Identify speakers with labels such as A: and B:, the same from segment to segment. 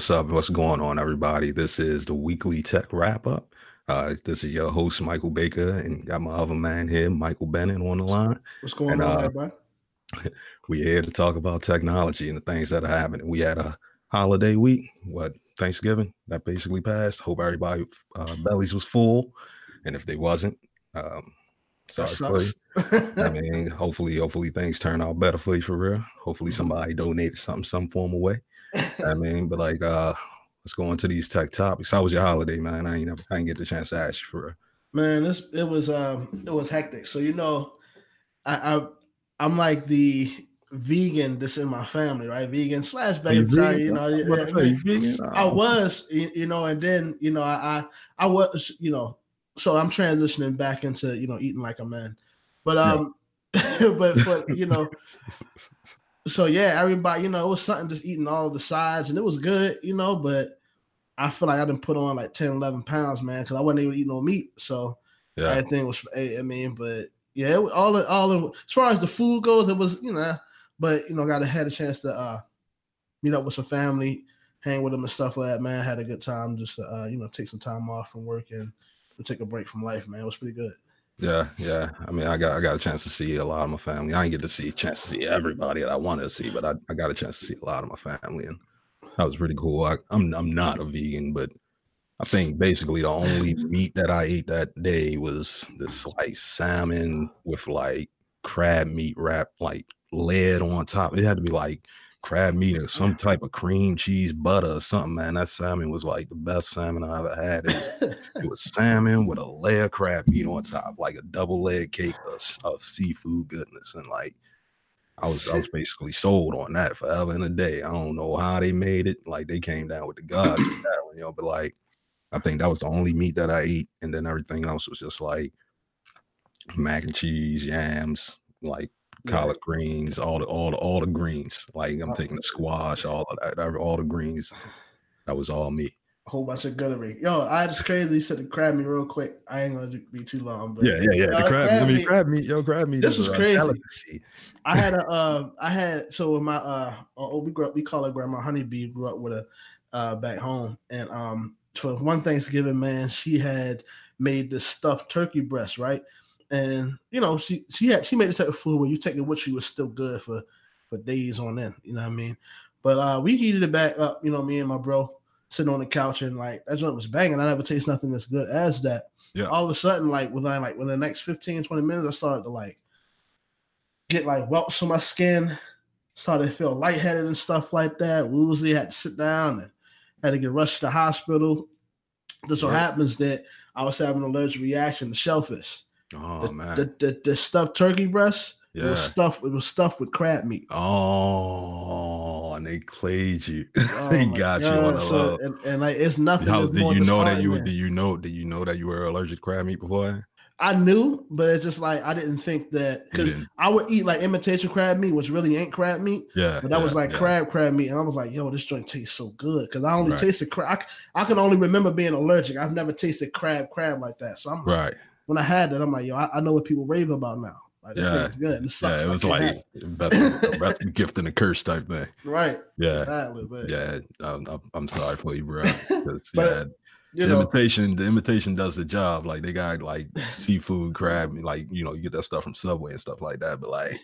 A: What's up? What's going on, everybody? This is the weekly tech wrap up. Uh, this is your host, Michael Baker, and got my other man here, Michael Bennett, on the line.
B: What's going
A: And,
B: on,
A: uh,
B: everybody?
A: We're here to talk about technology and the things that are happening. We had a holiday week, what Thanksgiving that basically passed. Hope everybody uh, bellies was full, and if they wasn't, um, sorry
B: That
A: for you.
B: sucks.
A: I mean, hopefully, hopefully things turn out better for you for real. Hopefully,
B: Mhm.
A: somebody donated something some form of way. I mean, but like, uh, let's go into these tech topics. How was your holiday, man? I ain't never, I didn't get the chance to ask you for real.
B: Man, this it was um it was hectic. So you know, I, I I'm like the vegan that's in my family, right? Vegan slash vegetarian. You know, yeah,
A: vegan?
B: I
A: Oh,
B: was, you know, and then you know, I I, I was, you know, so I'm transitioning back into you know eating like a man, but
A: Yeah.
B: um, but for you know, so yeah, everybody, you know, it was something just eating all of the sides, and it was good, you know, but I feel like I didn't put on like 10, 11 pounds, man, because I wasn't able to eat no meat. So
A: yeah,
B: everything was, I I mean, but yeah, it all of, all of, as far as the food goes, it was, you know, but you know, got to had a chance to uh meet up with some family, hang with them and stuff like that, man. Had a good time, just to, uh, you know, take some time off from work and take a break from life, man. It was pretty good.
A: Yeah, yeah. I mean, I got, I got a chance to see a lot of my family. I didn't get to see a chance to see everybody that I wanted to see, but I, I got a chance to see a lot of my family, and that was pretty cool. I, I'm, I'm not a vegan, but I think basically the only meat that I ate that day was this like salmon with like crab meat wrapped like lead on top. It had to be like crab meat or some type of cream cheese butter or something, man. That salmon was like the best salmon I ever had. It was, it was salmon with a layer of crab meat on top, like a double leg cake of, of seafood goodness. And like I was I was basically sold on that forever and a day. I don't know how they made it. Like they came down with the gods with that one, you know, but like I think that was the only meat that I ate, and then everything else was just like mac and cheese, yams, like. Collard greens, all the all the all the greens. Like I'm
B: Uh,
A: taking the squash, all of that, all the greens. That was all me.
B: A whole bunch of guttery. Yo, I just crazy. Said to crab me real quick. I ain't gonna be too long, but
A: Yeah, yeah, yeah. The
B: Uh,
A: crab,
B: crab
A: mean,
B: meat-
A: crab meat, yo, crab me.
B: This
A: is
B: was crazy.
A: delicacy.
B: I had a uh, I had so with my uh oh we grew up we call her grandma honeybee grew up with a uh back home and um for one Thanksgiving man she had made this stuffed turkey breast right and you know she she had she made this type of food where you take it with you was still good for for days on end you know what I mean but uh we heated it back up you know me and my bro sitting on the couch and like that joint was banging I never taste nothing as good as that
A: Yeah.
B: all of a sudden like within like within the next 15 20 minutes I started to like get like welts on my skin, started to feel lightheaded and stuff like that. Woozy, had to sit down and had to get rushed to the hospital. Just so
A: Right.
B: happens that I was having an allergic reaction to shellfish.
A: Oh
B: the,
A: man.
B: the, the, the stuffed turkey breast, it was
A: yeah.
B: stuffed, it was stuffed with crab meat.
A: Oh, and they played you.
B: Oh
A: they got you on the
B: so-
A: low.
B: and, and like it's nothing.
A: How did you know that you were?
B: disheartening.
A: You know? Did you know that you were allergic to crab meat before?
B: I knew, but it's just like I didn't think that because. I would eat like imitation crab meat, which really ain't crab meat.
A: Yeah.
B: But that was like
A: yeah.
B: crab, crab meat, and I was like, "Yo, this joint tastes so good." Because I only
A: Right.
B: tasted crab. I, I can only remember being allergic. I've never tasted crab, crab like that. So I'm
A: Right.
B: When I had that, I'm like, "Yo, I, I know what people rave about now. Like,
A: Yeah.
B: thing's good." It sucks.
A: Yeah. It was like best, best gift and a curse type thing.
B: right,
A: Yeah.
B: exactly. But
A: Yeah. I'm, I'm, I'm sorry for you, bro.
B: But,
A: yeah.
B: you
A: the
B: know,
A: imitation, the imitation does the job. Like they got like seafood crab, like you know, you get that stuff from Subway and stuff like that. But like,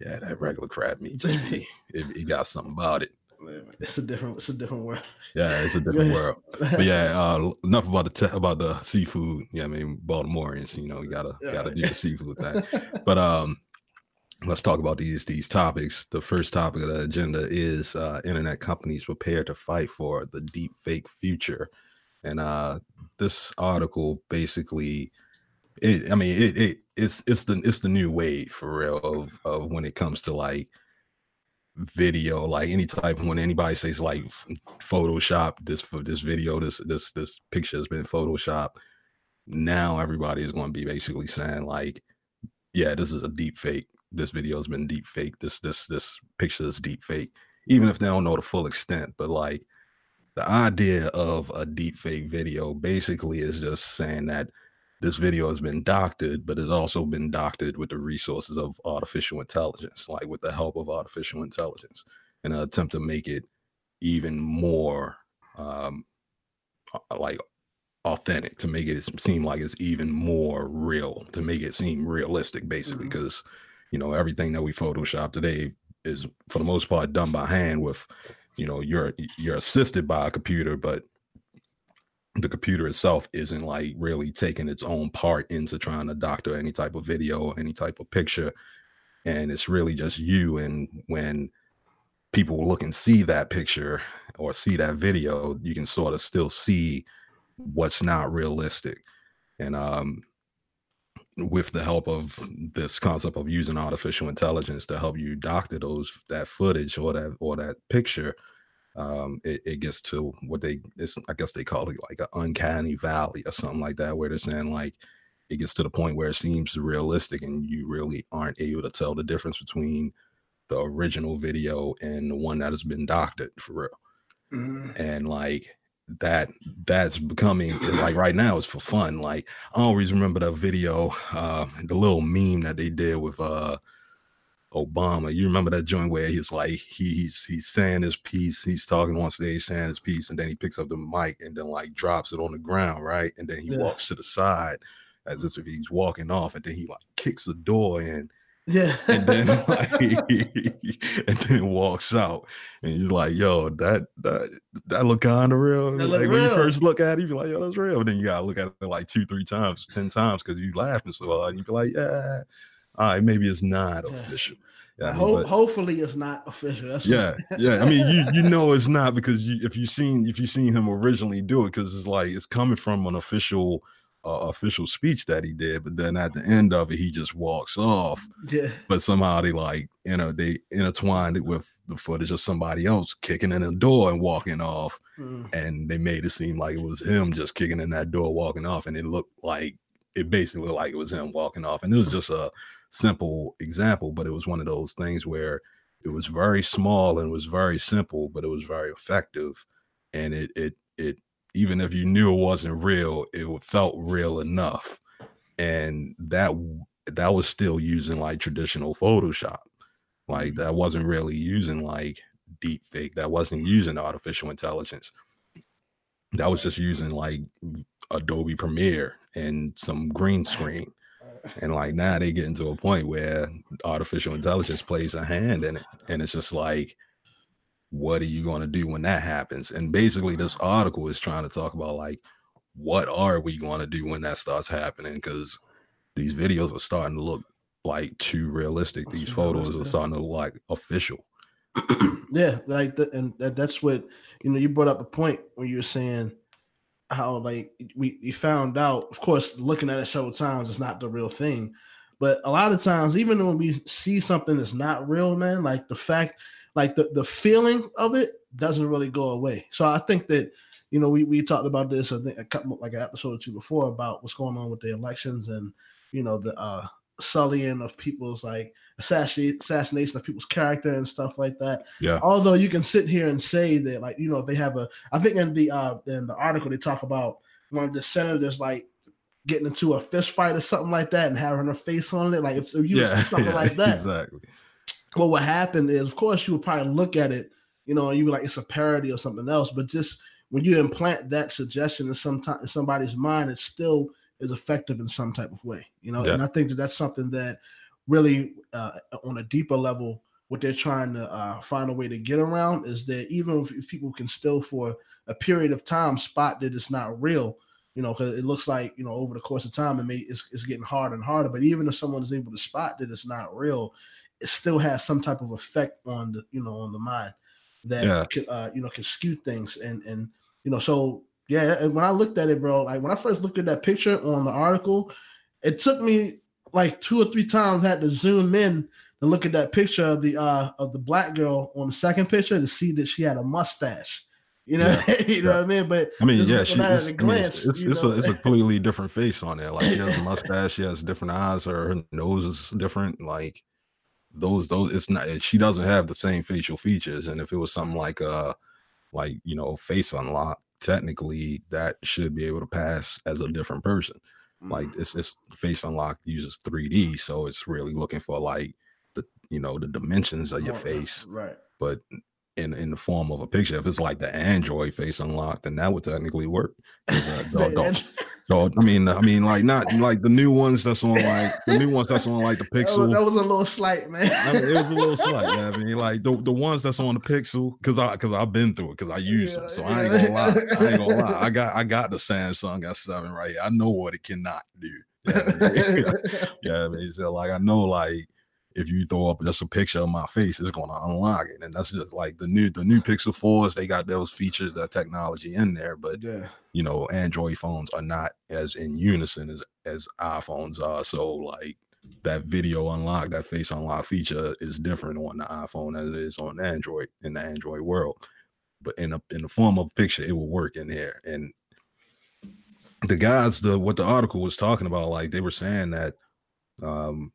A: yeah, that regular crab meat, just it, it got something about it.
B: it's a different, it's a different world.
A: Yeah, it's a different world. But yeah, uh, enough about the te- about the seafood. Yeah, I mean Baltimoreans, you know, you gotta
B: Yeah.
A: gotta do the seafood thing. But um, let's talk about these these topics. The first topic of the agenda is uh, internet companies prepare to fight for the deep fake future, and uh, this article basically. It, I mean, it, it it's it's the it's the new wave for real of of when it comes to like video, like any type when anybody says like Photoshop this for this video, this this this picture has been Photoshop. Now everybody is going to be basically saying like, yeah, this is a deep fake. This video has been deep fake. This this this picture is deep fake. Even if they don't know the full extent, but like the idea of a deep fake video basically is just saying that this video has been doctored, but has also been doctored with the resources of artificial intelligence, like with the help of artificial intelligence, in an attempt to make it even more um like authentic to make it seem like it's even more real to make it seem realistic basically because you know everything that we photoshop today is for the most part done by hand with you know you're you're assisted by a computer but the computer itself isn't like really taking its own part into trying to doctor any type of video or any type of picture. And it's really just you and when people look and see that picture or see that video you can sort of still see what's not realistic. And um with the help of this concept of using artificial intelligence to help you doctor those that footage or that or that picture um it, it gets to what they it's i guess they call it like an uncanny valley or something like that where they're saying like it gets to the point where it seems realistic and you really aren't able to tell the difference between the original video and the one that has been doctored for real
B: Mhm.
A: and like that that's becoming like right now it's for fun like i always remember that video uh the little meme that they did with uh obama you remember that joint where he's like he, he's he's saying his piece he's talking on stage saying his piece and then he picks up the mic and then like drops it on the ground right? And then he
B: Yeah.
A: walks to the side as if he's walking off and then he like kicks the door in
B: Yeah.
A: and then like and then walks out. And you're like yo that that that look kind of real.
B: That
A: like when you first look at it you're like yo that's real. And then you gotta look at it like two three times ten times because you laughing so hard and you be like yeah all right maybe it's not
B: Yeah.
A: official yeah, I mean,
B: hope,
A: but-
B: hopefully it's not official. That's
A: yeah
B: what-
A: yeah i mean you you know it's not because you if you seen if you seen him originally do it because it's like it's coming from an official uh, official speech that he did but then at the end of it he just walks off
B: yeah.
A: but somehow they like you know they intertwined it with the footage of somebody else kicking in the door and walking off
B: Mm.
A: and they made it seem like it was him just kicking in that door walking off and it looked like it basically looked like it was him walking off and it was just a simple example but it was one of those things where it was very small and it was very simple but it was very effective. And it it it even if you knew it wasn't real it felt real enough. And that that was still using like traditional photoshop. Like mm-hmm. that wasn't really using like deep fake that wasn't using artificial intelligence. That was just using like adobe premiere and some green screen and like now they getting to a point where artificial intelligence plays a hand in it. And it's just like what are you going to do when that happens? And basically this article is trying to talk about like what are we going to do when that starts happening? Because these videos are starting to look like too realistic. Oh,
B: these
A: photos are starting to look like official.
B: Yeah, like the, and that, that's what you know. You brought up a point when you were saying how like we we found out. Of course, looking at it several times, it's not the real thing. But a lot of times, even when we see something that's not real, man, like the fact, like the the feeling of it doesn't really go away. So I think that you know we we talked about this. I think a couple like an episode or two before about what's going on with the elections and you know the uh sullying of people's like assassination assassination of people's character and stuff like that.
A: Yeah.
B: Although you can sit here and say that like you know they have a i think in the uh in the article they talk about one of the senators like getting into a fist fight or something like that and having her face on it like if, if you
A: yeah,
B: see something
A: yeah,
B: like that.
A: exactly.
B: What would happen is of course you would probably look at it you know and you be like it's a parody or something else but just when you implant that suggestion in some in somebody's mind it still is effective in some type of way you know?
A: Yeah.
B: and i think that that's something that really uh, on a deeper level what they're trying to uh, find a way to get around is that even if, if people can still for a period of time spot that it's not real you know because it looks like you know over the course of time it may it's, it's getting harder and harder but even if someone is able to spot that it's not real it still has some type of effect on the you know on the mind that
A: Yeah.
B: uh you know can skew things and and you know so yeah and when i looked at it bro like when i first looked at that picture on the article it took me like two or three times had to zoom in to look at that picture of the uh of the black girl on the second picture to see that she had a mustache you know you know what i mean but
A: I mean, yeah, she, it's,
B: at a
A: I mean,
B: glance,
A: it's, it's, it's a it's a completely different face on there. Like she has a mustache, she has different eyes, her, her nose is different. Like those those it's not she doesn't have the same facial features. And if it was something like uh like you know face unlock, technically that should be able to pass as a different person. Like
B: Mm.
A: it's it's face unlock uses 3D, so it's really looking for like the you know the dimensions of your face
B: right
A: but in in the form of a picture. If it's like the Android face unlock, then that would technically work. Uh, so I mean, I mean, like not like the new ones that's on like the new ones that's on like the Pixel.
B: That was, a little slight, man.
A: I mean, it was a little slight. Yeah, I mean, like the, the ones that's on the Pixel, because I because I've been through it because I use yeah, them. So yeah. I ain't gonna lie. I ain't gonna lie. I got I got the Samsung S7 right. Here. I know what it cannot do. Yeah, I mean, yeah, I mean, so like I know like if you throw up just a picture of my face, it's gonna unlock it. And that's just like the new the new Pixel 4s, they got those features, that technology in there, but yeah. you know, Android phones are not as in unison as as iPhones are. So like that video unlock, that face unlock feature is different on the iPhone as it is on Android in the Android world. But in a in the form of a picture, it will work in here. And the guys, the what the article was talking about, like they were saying that um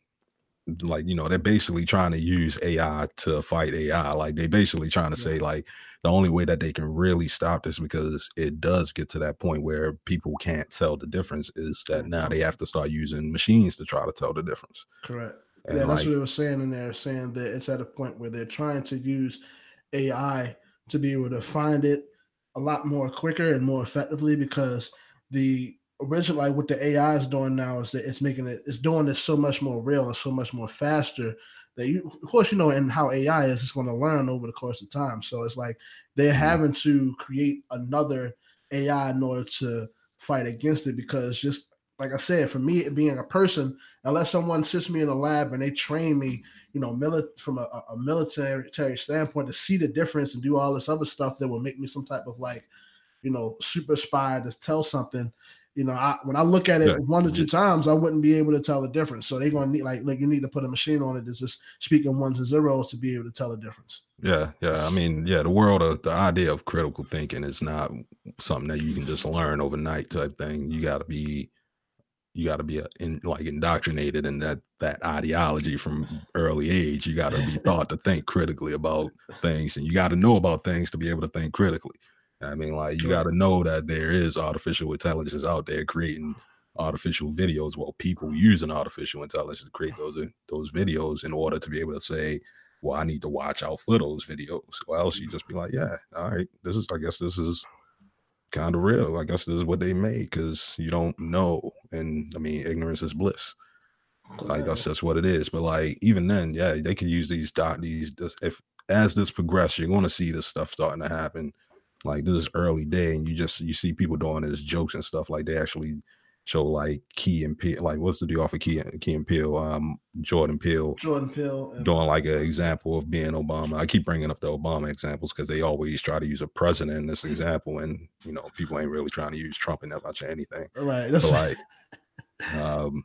A: like you know they're basically trying to use AI to fight AI. Like they basically trying to say like the only way that they can really stop this because it does get to that point where people can't tell the difference is that now they have to start using machines to try to tell the difference.
B: Correct. And yeah, that's what they were saying in there, saying that it's at a point where they're trying to use AI to be able to find it a lot more quicker and more effectively because the originally like what the AI is doing now is that it's making it it's doing this so much more real and so much more faster that you of course you know and how AI is it's going to learn over the course of time. So it's like they're mm-hmm. having to create another AI in order to fight against it because just like I said, for me being a person, unless someone sits me in a lab and they train me, you know, mili- from a, a military standpoint to see the difference and do all this other stuff that will make me some type of like, you know, super spy to tell something you know, I, when I look at it yeah. one or two times, I wouldn't be able to tell the difference. So they're to need like like you need to put a machine on it that's just speaking ones and zeros to be able to tell the difference.
A: Yeah, yeah. I mean, yeah, the world of the idea of critical thinking is not something that you can just learn overnight type thing. You got to be you got to be uh, in like indoctrinated in that that ideology from early age. You got to be taught to think critically about things, and you got to know about things to be able to think critically. I mean, like you got to know that there is artificial intelligence out there creating artificial videos. Well, people using artificial intelligence to create those those videos in order to be able to say, "Well, I need to watch out for those videos." Or else you mm-hmm. just be like, "Yeah, all right, this is. I guess this is kind of real. I guess this is what they made because you don't know, and I mean, ignorance is bliss." Like that's just what it is. But like even then, yeah, they could use these dot these this, if as this progresses, you're going to see this stuff starting to happen like this is early day, and you just you see people doing this jokes and stuff like they actually show like Key and Peele, like what's the deal off of Key, Key and Peele, um, Jordan Peele,
B: Jordan Peele,
A: doing like an example of being Obama. I keep bringing up the Obama examples because they always try to use a president in this example, and you know people ain't really trying to use Trump in that much of anything.
B: Right. That's
A: like, um,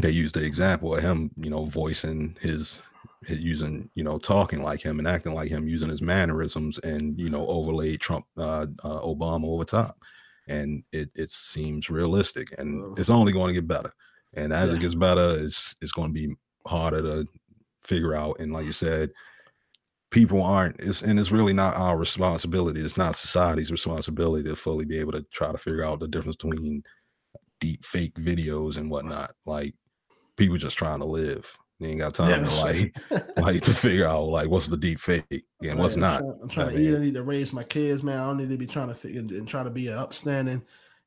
A: they use the example of him, you know, voicing his using you know talking like him and acting like him using his mannerisms and you know overlaid trump uh, uh, obama over top. And it, it seems realistic and it's only going to get better. And as yeah. it gets better it's it's going to be harder to figure out. And like you said people aren't it's and it's really not our responsibility. It's not society's responsibility to fully be able to try to figure out the difference between deep fake videos and whatnot. Like people just trying to live you ain't got time yeah, to like like to figure out like what's the deep fake and what's not.
B: I'm trying, to eat. I need to raise my kids, man. I don't need to be trying to figure and trying to be an upstanding,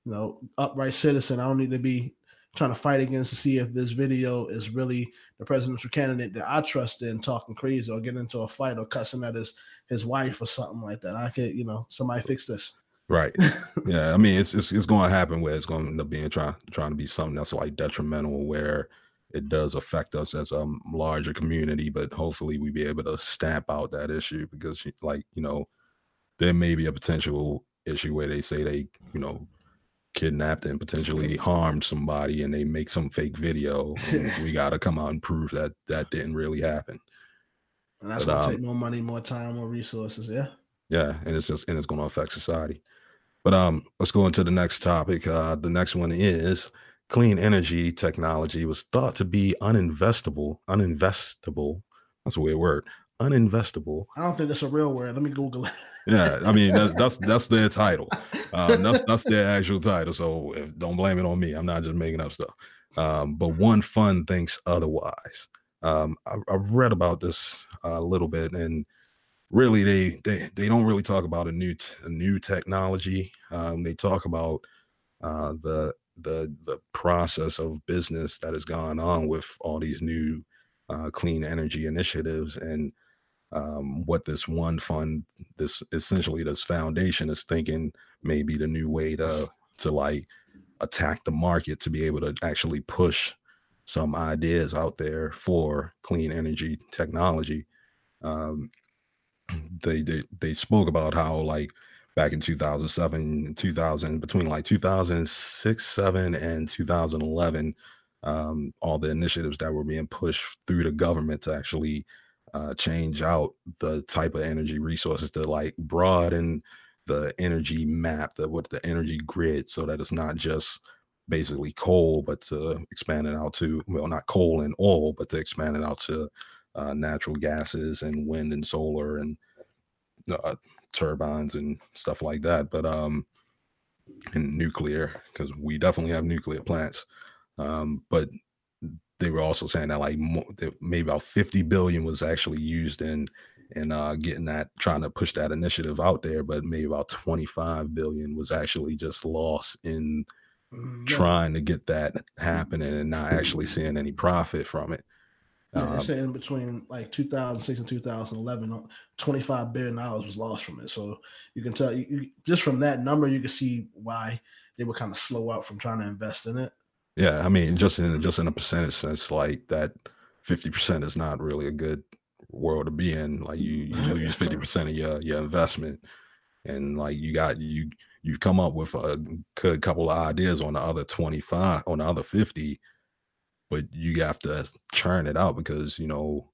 B: you know, upright citizen. I don't need to be trying to fight against to see if this video is really the presidential candidate that I trust in talking crazy or getting into a fight or cussing at his his wife or something like that. I could, you know, somebody fix this.
A: Right. yeah. I mean, it's, it's it's going to happen where it's going to end up being trying trying to be something that's like detrimental where it does affect us as a larger community, but hopefully we be able to stamp out that issue because, like, you know, there may be a potential issue where they say they, you know, kidnapped and potentially harmed somebody and they make some fake video. we got to come out and prove that that didn't really happen.
B: And that's going to um, take more money, more time, more resources. Yeah.
A: Yeah. And it's just, and it's going to affect society. But um, let's go into the next topic. Uh, the next one is clean energy technology was thought to be uninvestable, uninvestable. That's a weird word. Uninvestable.
B: I don't think that's a real word. Let me Google it.
A: yeah, I mean that's that's that's their title. Um, that's that's their actual title. So if, don't blame it on me. I'm not just making up stuff. Um, but one fund thinks otherwise. Um, I, have read about this a little bit, and really they they they don't really talk about a new t- a new technology. Um, they talk about uh, the the the process of business that has gone on with all these new uh, clean energy initiatives and um, what this one fund, this essentially this foundation is thinking may be the new way to to like attack the market to be able to actually push some ideas out there for clean energy technology. Um, they they they spoke about how like back in 2007 2000 between like 2006 7 and 2011 um, all the initiatives that were being pushed through the government to actually uh, change out the type of energy resources to like broaden the energy map the what the energy grid so that it's not just basically coal but to expand it out to well not coal and oil but to expand it out to uh, natural gases and wind and solar and uh, turbines and stuff like that. But um, and nuclear because we definitely have nuclear plants. Um, but they were also saying that like more, that maybe about 50 billion was actually used in in uh, getting that trying to push that initiative out there, but maybe about 25 billion was actually just lost in mm, trying to get that happening and not actually seeing any profit from it.
B: Yeah, um, saying between like 2006 and 2011, uh, 25 billion dollars was lost from it. So you can tell, you, you, just from that number, you can see why they were kind of slow out from trying to invest in it.
A: Yeah, I mean, just in just in a percentage sense, like that 50 percent is not really a good world to be in. Like you, you lose 50 percent of your your investment, and like you got you you come up with a good couple of ideas on the other 25 on the other 50 but you have to churn it out because you know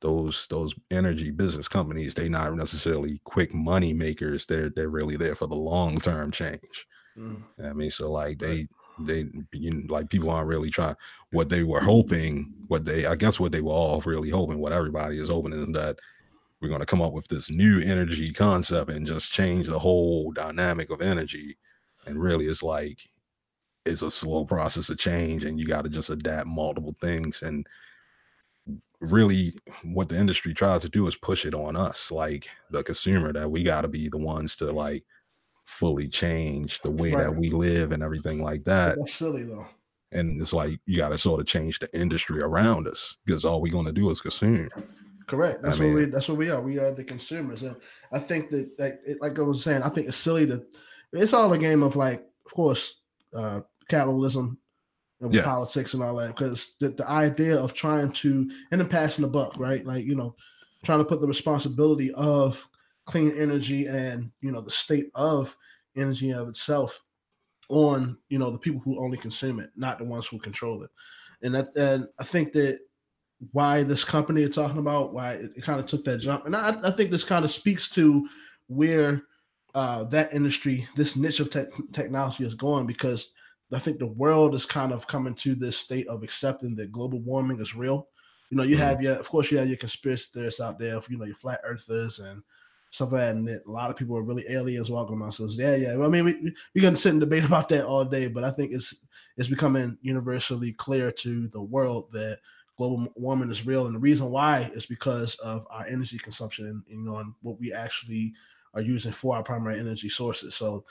A: those those energy business companies they not necessarily quick money makers. They're they're really there for the long term change. Mm. i mean? So like they they you know, like people aren't really trying what they were hoping what they i guess what they were all really hoping what everybody is hoping is that we're going to come up with this new energy concept and just change the whole dynamic of energy. And really it's like it's a slow process of change and you got to just adapt multiple things and really what the industry tries to do is push it on us like the consumer that we got to be the ones to like fully change the way right. that we live and everything like that.
B: That's silly though.
A: And it's like you got to sort of change the industry around us because all we're going to do is consume.
B: Correct. That's I mean, what we that's what we are. We are the consumers and i think that like, like i was saying i think it's silly to it's all a game of like of course uh capitalism and yeah. politics and all that because the, the idea of trying to and then passing the buck right? Like you know trying to put the responsibility of clean energy and you know the state of energy of itself on you know the people who only consume it not the ones who control it. And that and i think that why this company are talking about why it, it kind of took that jump. And I, I think this kind of speaks to where uh, that industry this niche of te- technology is going because I think the world is kind of coming to this state of accepting that global warming is real. You know, you mm-hmm. have your, of course, you have your conspiracy theorists out there, you know, your flat earthers and stuff like that. And a lot of people are really aliens walking around. So yeah, yeah. I mean, we we can sit and debate about that all day, but I think it's it's becoming universally clear to the world that global warming is real, and the reason why is because of our energy consumption and you know and what we actually are using for our primary energy sources. So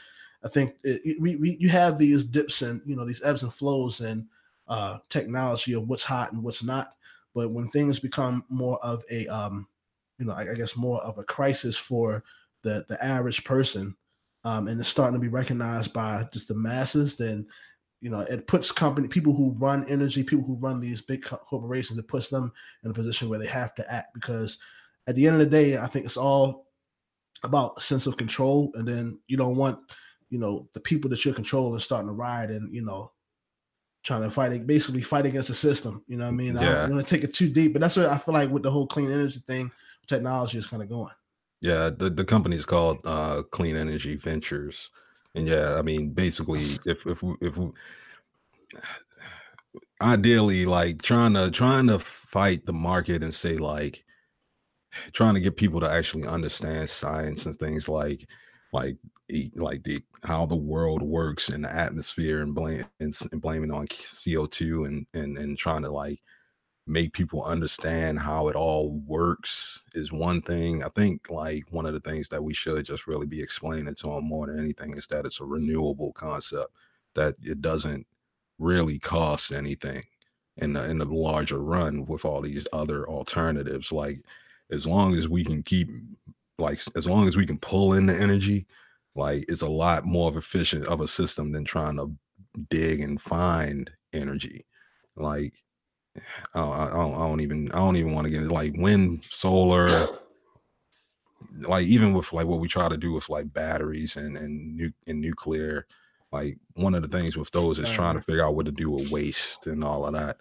B: I think it, we, we you have these dips and you know these ebbs and flows in uh, technology of what's hot and what's not. But when things become more of a um, you know I, I guess more of a crisis for the the average person, um, and it's starting to be recognized by just the masses, then you know it puts company people who run energy, people who run these big corporations, it puts them in a position where they have to act because at the end of the day, I think it's all about sense of control, and then you don't want you know the people that you're controlling starting to riot and you know trying to fight basically fight against the system you know what i mean? Yeah. i'm going to take it too deep but that's what i feel like with the whole clean energy thing technology is kind of going.
A: Yeah the, the company is called uh clean energy ventures. And yeah i mean basically if if if we, ideally like trying to trying to fight the market and say like trying to get people to actually understand science and things like like like the how the world works and the atmosphere and blame and, and blaming on CO2 and and and trying to like make people understand how it all works is one thing. I think like one of the things that we should just really be explaining to them more than anything is that it's a renewable concept that it doesn't really cost anything in the in the larger run with all these other alternatives. Like as long as we can keep like as long as we can pull in the energy, like it's a lot more of efficient of a system than trying to dig and find energy. Like I don't, I don't, I don't even I don't even want to get into like wind, solar, like even with like what we try to do with like batteries and and, nu- and nuclear. Like one of the things with those is trying to figure out what to do with waste and all of that.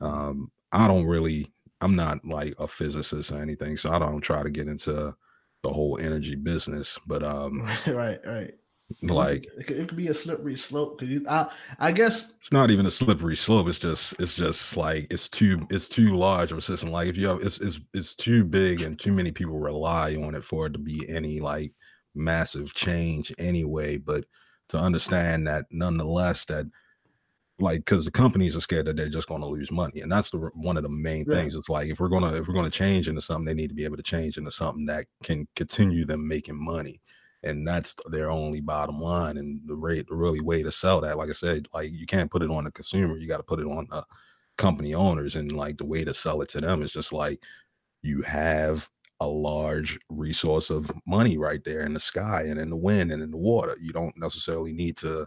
A: Um, I don't really, I'm not like a physicist or anything, so I don't try to get into the whole energy business. But um,
B: right, right.
A: Like
B: it could, it could be a slippery slope. Cause you, I, I guess
A: it's not even a slippery slope. It's just, it's just like it's too, it's too large of a system. Like if you have, it's, it's, it's too big and too many people rely on it for it to be any like massive change anyway. But to understand that nonetheless, that like because the companies are scared that they're just going to lose money and that's the one of the main yeah. things it's like if we're going to if we're going to change into something they need to be able to change into something that can continue them making money and that's their only bottom line and the rate the really way to sell that like i said like you can't put it on the consumer you got to put it on the company owners and like the way to sell it to them is just like you have a large resource of money right there in the sky and in the wind and in the water you don't necessarily need to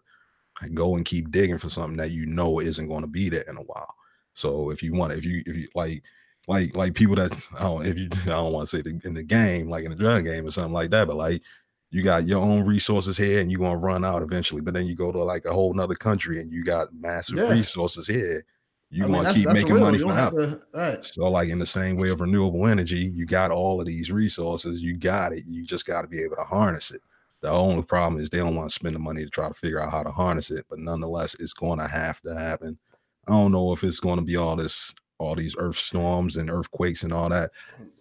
A: go and keep digging for something that you know isn't going to be there in a while. So if you want, if you if you like like like people that I don't if you I don't want to say the, in the game like in the drug game or something like that, but like you got your own resources here and you're gonna run out eventually. But then you go to like a whole nother country and you got massive yeah. resources here. You want to keep making real. money forever. Right. So, like in the same way of renewable energy, you got all of these resources, you got it. You just got to be able to harness it. The only problem is they don't want to spend the money to try to figure out how to harness it, but nonetheless, it's going to have to happen. I don't know if it's going to be all this, all these earth storms and earthquakes and all that.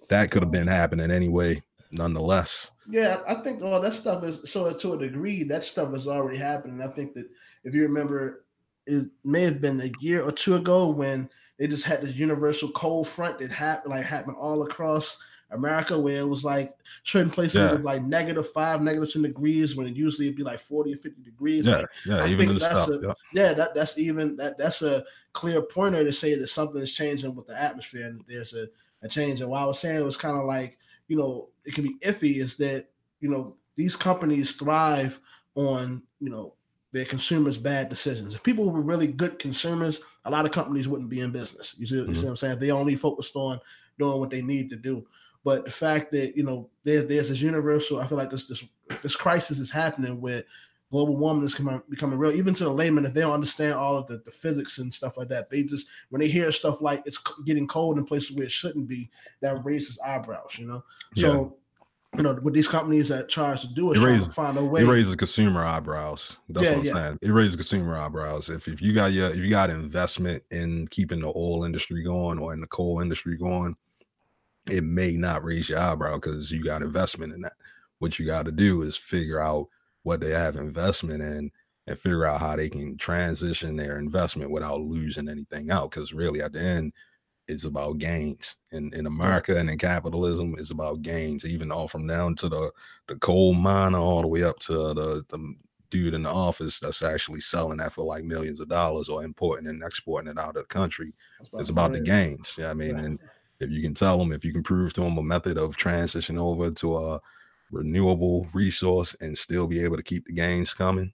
A: That could have been happening anyway, nonetheless.
B: Yeah, I think all that stuff is so to a degree that stuff is already happening. I think that if you remember, it may have been a year or two ago when they just had this universal cold front that happened like happened all across America, where it was like certain places yeah. was like negative five, negative ten degrees, when it usually it'd be like forty or fifty degrees.
A: Yeah,
B: like,
A: yeah, I even in the stuff.
B: A,
A: yeah.
B: yeah, that that's even that that's a clear pointer to say that something is changing with the atmosphere and there's a, a change. And what I was saying it was kind of like you know it can be iffy is that you know these companies thrive on you know their consumers' bad decisions. If people were really good consumers, a lot of companies wouldn't be in business. You see, mm-hmm. you see mm-hmm. what I'm saying? They only focused on doing what they need to do. But the fact that you know there's there's this universal, I feel like this this this crisis is happening with global warming is becoming, becoming real. Even to the layman, if they don't understand all of the, the physics and stuff like that, they just when they hear stuff like it's getting cold in places where it shouldn't be, that raises eyebrows. You know, so. You know, with these companies that tries to do it, it raises, find a way.
A: It raises consumer eyebrows. That's yeah, what I'm yeah. saying. It raises consumer eyebrows. If if you got your if you got investment in keeping the oil industry going or in the coal industry going, it may not raise your eyebrow because you got investment in that. What you got to do is figure out what they have investment in and figure out how they can transition their investment without losing anything out. Because really, at the end, it's about gains. In in America and in capitalism, it's about gains. Even all from down to the the coal miner, all the way up to the the dude in the office that's actually selling that for like millions of dollars or importing and exporting it out of the country. It's about the gains. Yeah, I mean, and if you can tell them, if you can prove to them a method of transition over to a renewable resource and still be able to keep the gains coming,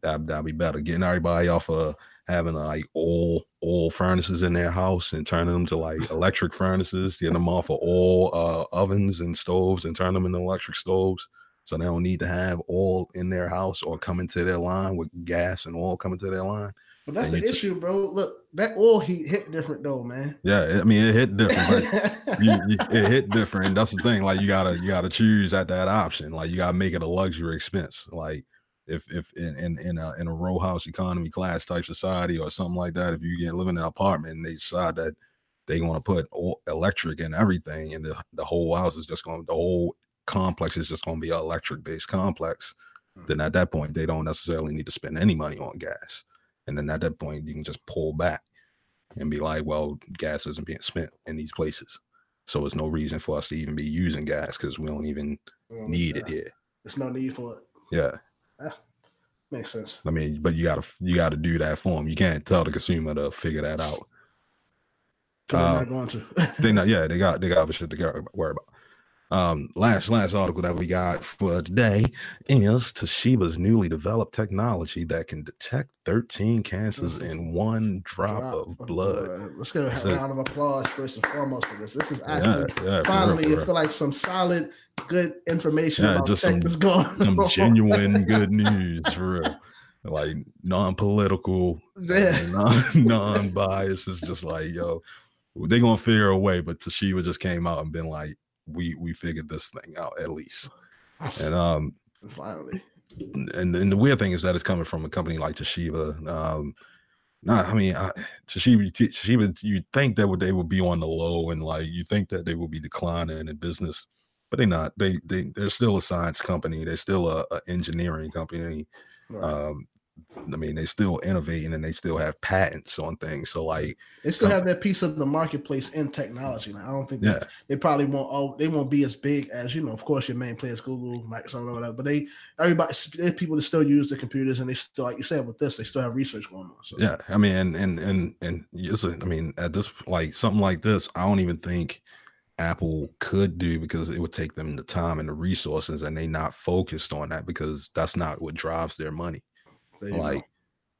A: that that'd be better. Getting everybody off of having like oil oil furnaces in their house and turning them to like electric furnaces, getting them off of oil uh, ovens and stoves and turn them into electric stoves. So they don't need to have oil in their house or coming to their line with gas and oil coming to their line.
B: But that's the issue, bro. Look, that oil heat hit different though, man.
A: Yeah, I mean it hit different, but you, you, it hit different. That's the thing. Like you gotta you gotta choose at that option. Like you gotta make it a luxury expense. Like if if in in in a, in a row house economy class type society or something like that, if you get live in an apartment and they decide that they want to put electric and everything, and the, the whole house is just going the whole complex is just going to be an electric based complex, hmm. then at that point they don't necessarily need to spend any money on gas and then at that point you can just pull back and be like, well, gas isn't being spent in these places. So there's no reason for us to even be using gas because we don't even
B: Um,
A: need it here.
B: There's no need for it.
A: Yeah.
B: Makes sense.
A: I mean, but you gotta you gotta do that for them. You can't tell the consumer to figure that out. Uh,
B: they're not going to.
A: They not yeah, they got they got other shit to worry about. Um, last last article that we got for today is Toshiba's newly developed technology that can detect 13 cancers in one drop,
B: Drop
A: of blood.
B: Let's give a round of applause first and foremost for this. This is
A: Yeah,
B: actually
A: yeah, for real,
B: finally
A: for
B: it
A: real.
B: feel like some solid, good information
A: Yeah,
B: about
A: just some- some genuine good news for real. Like non-political,
B: Yeah.
A: non non-biased. It's just like, yo, they gonna figure a way. But Toshiba just came out and been like, we we figured this thing out at least. And um
B: Finally,
A: and, and the weird thing is that it's coming from a company like Toshiba. Um not, I mean, I, Toshiba, Toshiba, you think that would they would be on the low and like you think that they will be declining in business, but they're not. They they they're still a science company. They're still a, a engineering company.
B: right.
A: Um, I mean, they still innovating and they still have patents on things. So like,
B: they still have that piece of the marketplace in technology. Like, I don't think
A: yeah,
B: they, they probably won't. Oh, they won't be as big as you know. Of course, your main players, Google, Microsoft, whatever. But they, everybody, there's people that still use the computers, and they still, like you said, with this, they still have research going on. So
A: yeah. I mean, and and and and it's a, I mean, at this like something like this, I don't even think Apple could do because it would take them the time and the resources, and they not focused on that because that's not what drives their money. Like,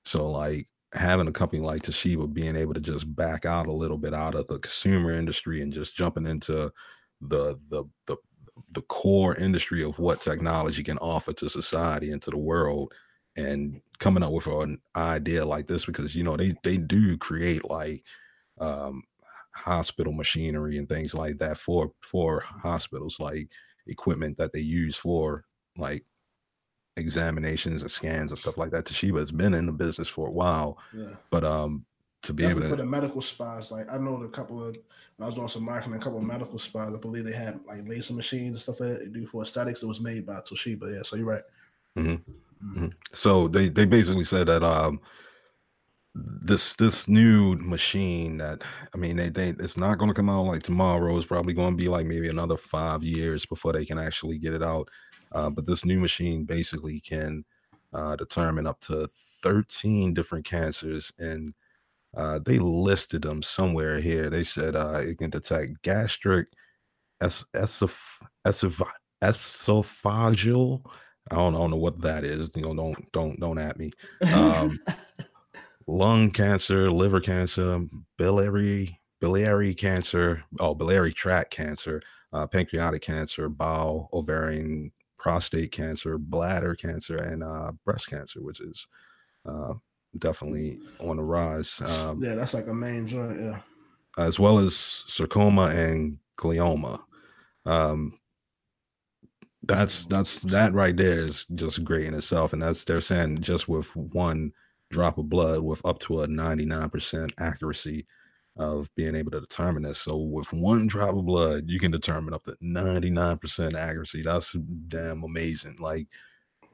A: so like having a company like Toshiba being able to just back out a little bit out of the consumer industry and just jumping into the the the the core industry of what technology can offer to society and to the world and coming up with an idea like this because you know they they do create like um hospital machinery and things like that for for hospitals like equipment that they use for like examinations and scans and stuff like that. Toshiba has been in the business for a while,
B: yeah.
A: but um to be able
B: to for the medical spas, like I know a couple of when I was doing some marketing, a couple of medical spas, I believe they had like laser machines and stuff like that they do for aesthetics. It was made by Toshiba. Yeah, so you're right.
A: Mhm,
B: Mhm.
A: mhm. so they they basically said that um this this new machine that I mean they they it's not going to come out like tomorrow. It's probably going to be like maybe another five years before they can actually get it out. Uh, but this new machine basically can uh, determine up to 13 different cancers and uh, they listed them somewhere here. They said uh, it can detect gastric, es- esoph- esoph- esophageal. I don't, I don't know what that is. You know, don't don't don't at me. Um, lung cancer, liver cancer, biliary biliary cancer, oh biliary tract cancer, uh, pancreatic cancer, bowel, ovarian, prostate cancer, bladder cancer, and uh, breast cancer, which is uh, definitely on the rise, um,
B: yeah, that's like a main joint. Yeah.
A: as well as sarcoma and glioma. Um, that's that's that right there is just great in itself, and that's they're saying just with one drop of blood with up to a 99% accuracy of being able to determine this. So with one drop of blood, you can determine up to 99% accuracy. That's damn amazing. Like,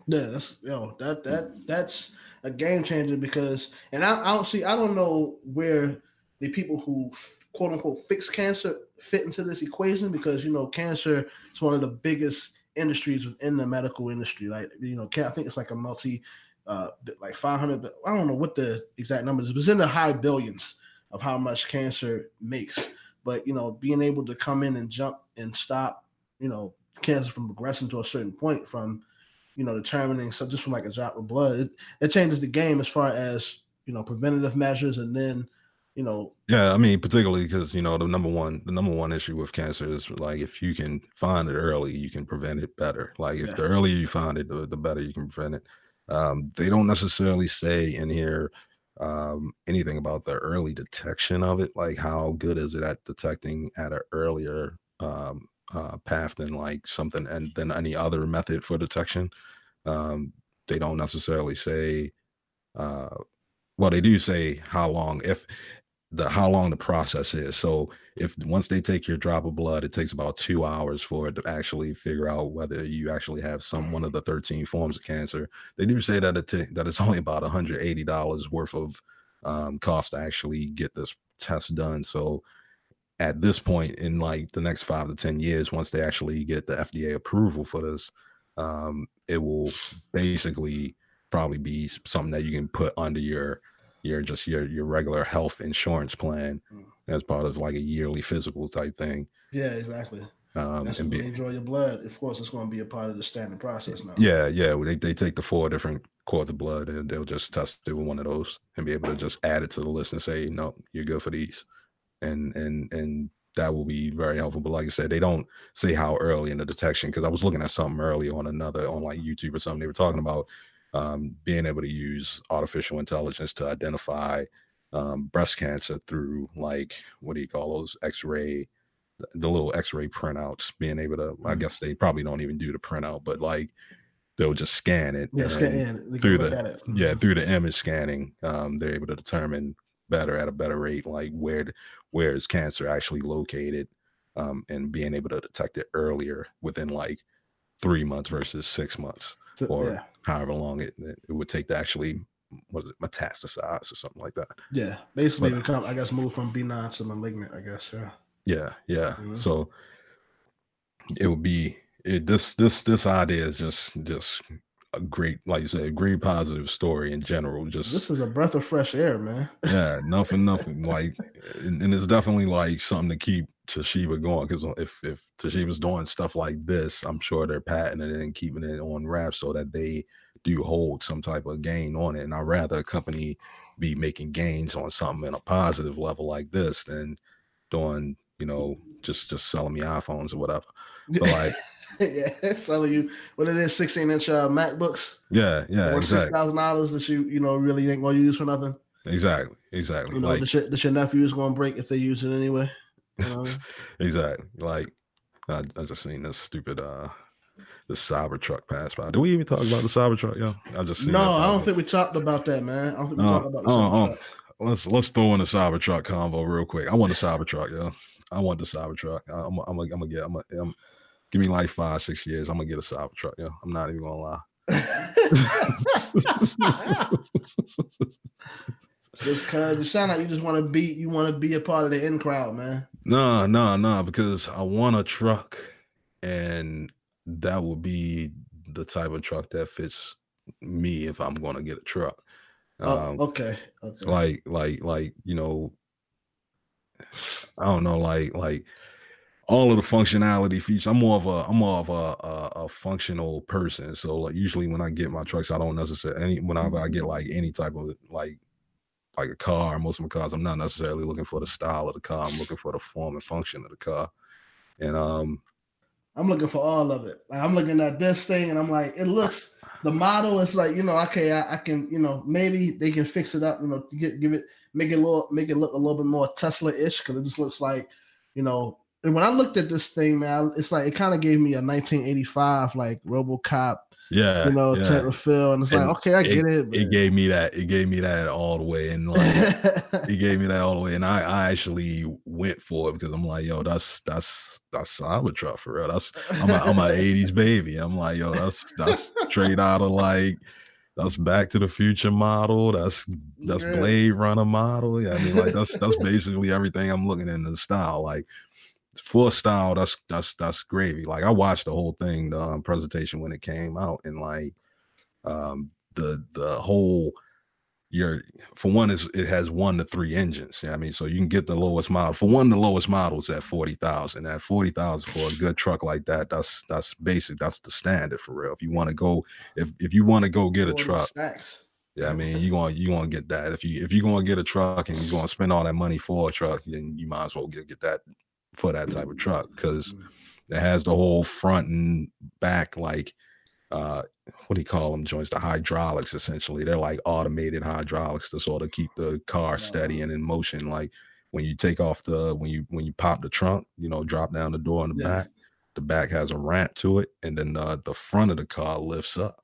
B: Yeah, that's you know, that mm. that that's a game changer because and I, I don't see I don't know where the people who quote unquote fix cancer fit into this equation because you know cancer is one of the biggest industries within the medical industry. Like you know, I think it's like a multi uh like 500 I don't know what the exact numbers is, but it's in the high billions of how much cancer makes. But you know, being able to come in and jump and stop, you know, cancer from progressing to a certain point from you know, determining so just from like a drop of blood, it, it changes the game as far as you know preventative measures, and then you know,
A: yeah, I mean, particularly because you know the number one, the number one issue with cancer is like if you can find it early, you can prevent it better. Like if
B: Yeah.
A: the earlier you find it, the, the better you can prevent it. Um, they don't necessarily say in here um, anything about the early detection of it, like how good is it at detecting at an earlier um, uh, path than like something and than any other method for detection. Um, they don't necessarily say. Uh, well, they do say how long if the how long the process is. So if once they take your drop of blood, it takes about two hours for it to actually figure out whether you actually have some one of the 13 forms of cancer. They do say that it ta- that it's only about $180 worth of um, cost to actually get this test done. So at this point in like the next five to 10 years, once they actually get the FDA approval for this, um, it will basically probably be something that you can put under your your just your your regular health insurance plan mm. as part of like a yearly physical type thing.
B: Yeah, exactly. Um, That's and be, enjoy your blood. Of course, it's going to be a part of the standard process now.
A: Yeah, yeah. They, they take the four different quarts of blood and they'll just test it with one of those and be able to just add it to the list and say, no, you're good for these. And and and that will be very helpful. But like I said, they don't say how early in the detection because I was looking at something early on another on like YouTube or something. They were talking about um, being able to use artificial intelligence to identify um, breast cancer through like what do you call those X-ray, the, the little X-ray printouts. Being able to, mm-hmm. I guess they probably don't even do the printout, but like they'll just scan it
B: yeah, scan
A: through the mm-hmm. yeah through the image scanning. Um, they're able to determine better at a better rate like where where is cancer actually located um, and being able to detect it earlier within like three months versus six months or yeah. However long it, it would take to actually was it metastasize or something like that.
B: Yeah, basically, but, become I guess move from benign to malignant. I guess yeah.
A: Yeah, yeah. Mm-hmm. So it would be it, this this this idea is just just a great, like you said, a great positive story in general. Just
B: this is a breath of fresh air, man.
A: yeah, nothing, nothing like, and, and, it's definitely like something to keep Toshiba going because if if Toshiba's doing stuff like this, I'm sure they're patenting it and keeping it on wrap so that they do hold some type of gain on it. And I'd rather a company be making gains on something in a positive level like this than doing, you know, just just selling me iPhones or whatever. But like
B: yeah, selling you what it is, 16 inch uh, MacBooks.
A: Yeah, yeah.
B: Or exactly. six thousand dollars that you, you know, really ain't gonna use for nothing.
A: Exactly, exactly.
B: You know, like, the shit the shit nephew is gonna break if they use it anyway. You know?
A: exactly. Like I, I just seen this stupid uh the Cybertruck pass by. Did we even talk about the Cybertruck? Yo, I just
B: no. I don't think we talked about that, man. I don't think we uh, talked about the uh, uh,
A: let's let's throw in the Cybertruck convo real quick. I want the Cybertruck, yo. I want the Cybertruck. I'm I'm I'm gonna get. I'm, gonna I'm give me like five, six years. I'm gonna get a Cybertruck. yo. I'm not even gonna lie.
B: just cause you sound like you just want to be you want to be a part of the in crowd, man.
A: No, no, no, because I want a truck, and that would be the type of truck that fits me if I'm gonna get a truck.
B: Oh, um, okay. okay.
A: Like, like, like you know, I don't know, like, like all of the functionality features. I'm more of a I'm more of a, a, a, functional person. So like usually when I get my trucks, I don't necessarily any whenever I get like any type of like like a car, most of my cars, I'm not necessarily looking for the style of the car. I'm looking for the form and function of the car. And um
B: I'm looking for all of it. Like I'm looking at this thing and I'm like, it looks the model is like, you know, okay, I, I can, you know, maybe they can fix it up, you know, get, give it, make it little, make it look a little bit more Tesla-ish because it just looks like, you know, and when I looked at this thing, man, it's like it kind of gave me a 1985 like RoboCop.
A: Yeah,
B: you know,
A: yeah.
B: Tetra feel, and it's and like, okay, I
A: it,
B: get it.
A: It gave me that. It gave me that all the way, and like, it gave me that all the way. And I, I actually went for it because I'm like, yo, that's that's that's Cybertruck for real. That's I'm a, I'm a 80s baby. I'm like, yo, that's that's straight out of like that's Back to the Future model. That's that's yeah. Blade Runner model. Yeah, I mean, like that's that's basically everything I'm looking in the style. Like full style, that's that's that's gravy. Like I watched the whole thing, the um, presentation when it came out, and like um the the whole your for one is it has one to three engines. Yeah, I mean, so you can get the lowest model. For one, the lowest model is at forty thousand. At forty thousand for a good truck like that, that's that's basic. That's the standard for real. If you want to go, if if you want to go get a truck, yeah, I mean, you going you want to get that. If you if you're going to get a truck and you're going to spend all that money for a truck, then you might as well get get that for that type of truck because mm-hmm. it has the whole front and back like uh what do you call them joints the hydraulics essentially. They're like automated hydraulics to sort of keep the car steady and in motion. Like when you take off the when you when you pop the trunk you know drop down the door in the yeah. back the back has a ramp to it and then uh, the front of the car lifts up.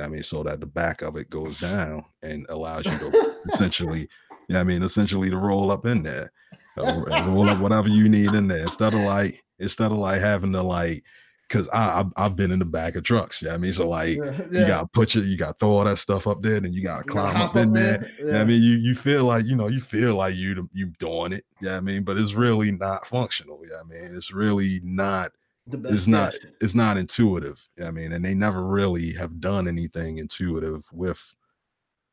A: I mean so that the back of it goes down and allows you to essentially yeah i mean essentially to roll up in there roll up whatever you need in there instead of like instead of like having to like because I I've, I've been in the back of trucks. Yeah, I mean, so like
B: Yeah,
A: you gotta put your you gotta throw all that stuff up there, and you gotta
B: You
A: climb
B: hop
A: up in there.
B: there,
A: Yeah,
B: yeah.
A: I mean, you you feel like you know you feel like you you doing it. Yeah, I mean, but it's really not functional. Yeah, I mean, it's really not.
B: The best
A: It's not. It's not intuitive. I mean, and they never really have done anything intuitive with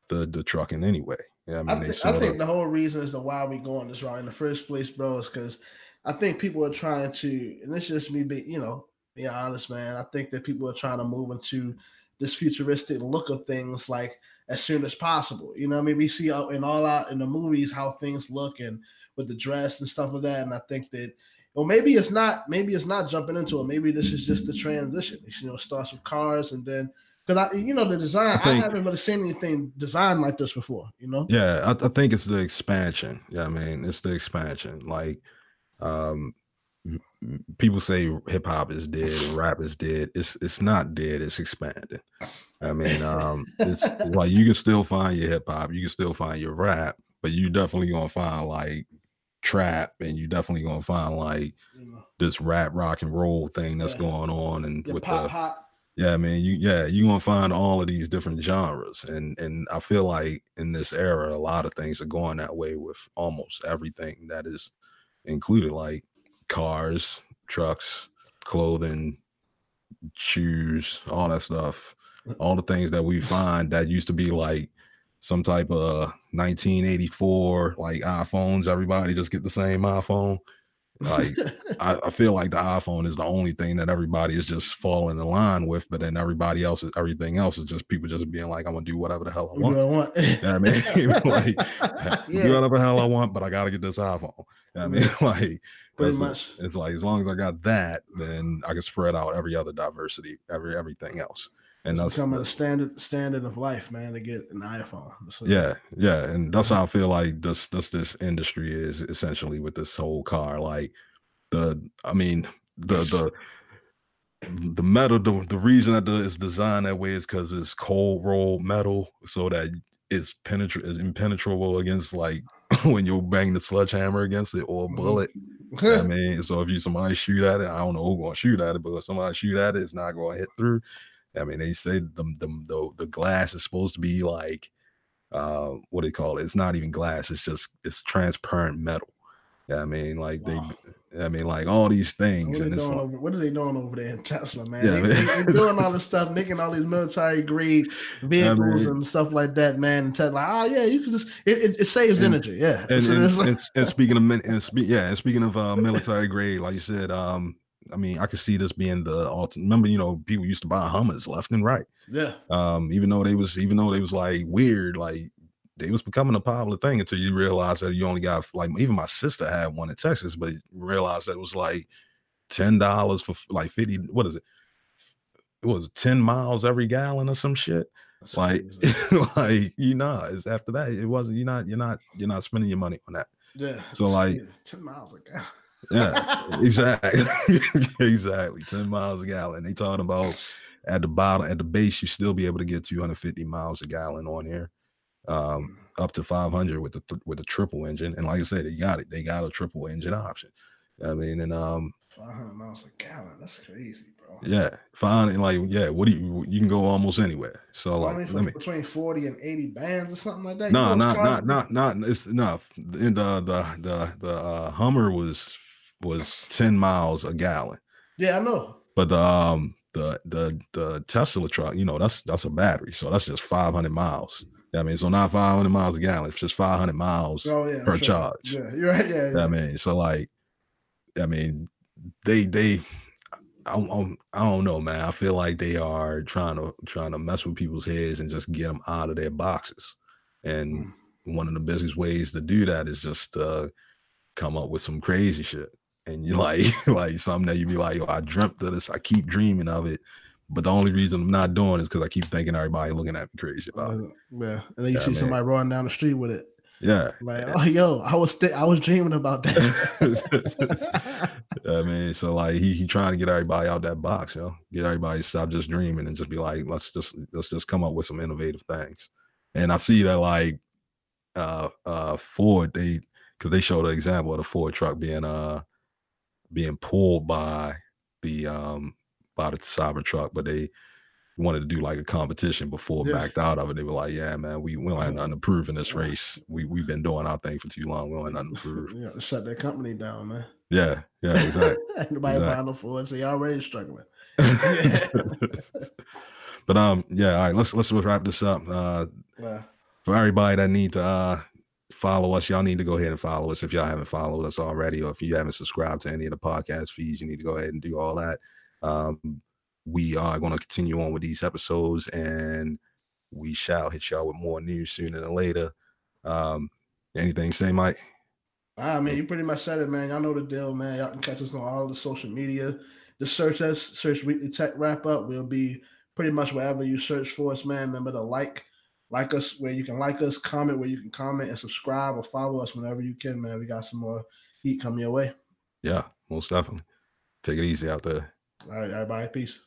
A: the the trucking anyway. Yeah, I mean,
B: I,
A: sort
B: I think the whole reason as to why we going this route in the first place, bro, is because I think people are trying to, and it's just me, be, you know, being honest, man. I think that people are trying to move into this futuristic look of things like as soon as possible. You know, I mean, we see in all out in the movies how things look and with the dress and stuff like that, and I think that. Well, maybe it's not. Maybe it's not jumping into it. Maybe this is just the transition. You know, it starts with cars, and then because I, you know, the design. I,
A: think-
B: haven't really seen anything designed like this before. You know.
A: Yeah, I, I think it's the expansion. Yeah, I mean, it's the expansion. Like, um, people say hip hop is dead and rap is dead. It's it's not dead. It's expanding. I mean, um, it's like you can still find your hip hop, you can still find your rap, but you definitely gonna find like trap, and you definitely gonna find like this rap rock and roll thing that's
B: Yeah.
A: going on, and
B: the
A: with
B: pop
A: the
B: hop.
A: Yeah, man. you yeah, you gonna find all of these different genres, and and I feel like in this era, a lot of things are going that way with almost everything that is included, like cars, trucks, clothing, shoes, all that stuff, mm. all the things that we find that used to be like some type of 1984 like iPhones. Everybody just get the same iPhone. Like I, I feel like the iPhone is the only thing that everybody is just falling in line with, but then everybody else is everything else is just people just being like, I'm gonna do whatever the hell I
B: You
A: want.
B: know what?
A: I mean, like, do
B: yeah,
A: whatever the hell I want, but I gotta get this iPhone. Yeah, I mean, like
B: pretty much.
A: it's like as long as I got that, then I can spread out every other diversity, every everything else. And
B: It's
A: that's
B: becoming a standard standard of life, man. To get an iPhone.
A: Yeah, yeah, and that's how I feel like this this this industry is essentially with this whole car. Like the, I mean, the the the metal. The, the reason that the, it's designed that way is because it's cold rolled metal, so that it's penetra- is impenetrable against like when you bang the sledgehammer against it or a
B: Mhm.
A: bullet. I mean, so if you somebody shoot at it, I don't know who's gonna shoot at it, but if somebody shoot at it, it's not gonna hit through. I mean, they say the the the, the glass is supposed to be like uh what do they call it? It's not even glass, it's just it's transparent metal. Yeah, I mean, like
B: Wow.
A: they I mean, like all these things,
B: What are,
A: and
B: they doing
A: like,
B: over, what are they doing over there in Tesla, man?
A: Yeah,
B: they,
A: man.
B: they, doing all this stuff, making all these military grade vehicles
A: mean-
B: and stuff like that, man. And Tesla, like, oh yeah, you can just it, it, it saves
A: And-
B: energy, yeah.
A: and, and, and, and speaking of and spe- yeah, and speaking of uh, military grade, like you said, um, I mean, I could see this being the ultimate. Remember, you know, people used to buy Hummers left and right.
B: yeah,
A: um even though they was even though they was like weird like they was becoming a popular thing until you realize that you only got like even my sister had one in texas but realized that it was like ten dollars for like 50 what is it it was 10 miles every gallon or some shit
B: That's
A: like like you know it's after that it wasn't you're not you're not you're not spending your money on that
B: yeah.
A: so, like-
B: ten miles a gallon.
A: Yeah exactly exactly 10 miles a gallon they talking about at the bottom at the base you still be able to get 250 miles a gallon on here um up to 500 with the th- with the triple engine and like i said they got it they got a triple engine option i mean and um
B: Five hundred miles a gallon. That's crazy, bro.
A: yeah fine and like yeah what do you you can go almost anywhere so
B: Only
A: like
B: for
A: let me
B: between forty and eighty bands or something like that.
A: No
B: those
A: not not not not it's enough and the the the the uh hummer was was 10 miles a gallon
B: Yeah, I know.
A: But the um the the the Tesla truck, you know, that's that's a battery, so that's just 500 miles. I mean, so not 500 miles a gallon, it's just 500 miles.
B: Oh yeah,
A: per
B: sure.
A: charge.
B: Yeah, you're right. Yeah,
A: Yeah. I mean, so like, I mean, they they, I, I'm, I don't know, man. I feel like they are trying to trying to mess with people's heads and just get them out of their boxes. And
B: Mm.
A: one of the biggest ways to do that is just uh, come up with some crazy shit. And you like like something that you be like, yo, I dreamt of this. I keep dreaming of it. But the only reason I'm not doing is because I keep thinking everybody looking at me crazy about it.
B: Uh, yeah, and then you
A: Yeah,
B: see
A: man.
B: somebody running down the street with it,
A: Yeah.
B: like, oh, yo, I was th- I was dreaming about that.
A: I mean, so like he he trying to get everybody out that box, yo. Get everybody stop just dreaming and just be like, let's just let's just come up with some innovative things. And I see that like uh uh Ford, they because they showed an example of the Ford truck being uh being pulled by the um bought a Cybertruck, but they wanted to do like a competition before
B: Yeah.
A: backed out of it. They were like, "Yeah, man, we we don't have nothing to prove in this race. We we've been doing our thing for too long. We don't have nothing to prove."
B: Shut that company down, man.
A: Yeah, yeah, exactly.
B: Nobody
A: Exactly.
B: buying no Ford, so you already struggling.
A: but um, yeah, all right, let's let's wrap this up. Uh, for everybody that need to uh follow us, y'all need to go ahead and follow us if y'all haven't followed us already, or if you haven't subscribed to any of the podcast feeds, you need to go ahead and do all that. Um, we are going to continue on with these episodes, and we shall hit y'all with more news sooner than later. Um, anything say, Mike?
B: I mean, you pretty much said it, man. Y'all know the deal, man. Y'all can catch us on all the social media. Just search us, search Weekly Tech Wrap Up. We'll be pretty much wherever you search for us, man. Remember to like, like us where you can like us, comment where you can comment, and subscribe or follow us whenever you can, man. We got some more heat coming your way.
A: Yeah, most definitely. Take it easy out there.
B: All right, everybody, peace.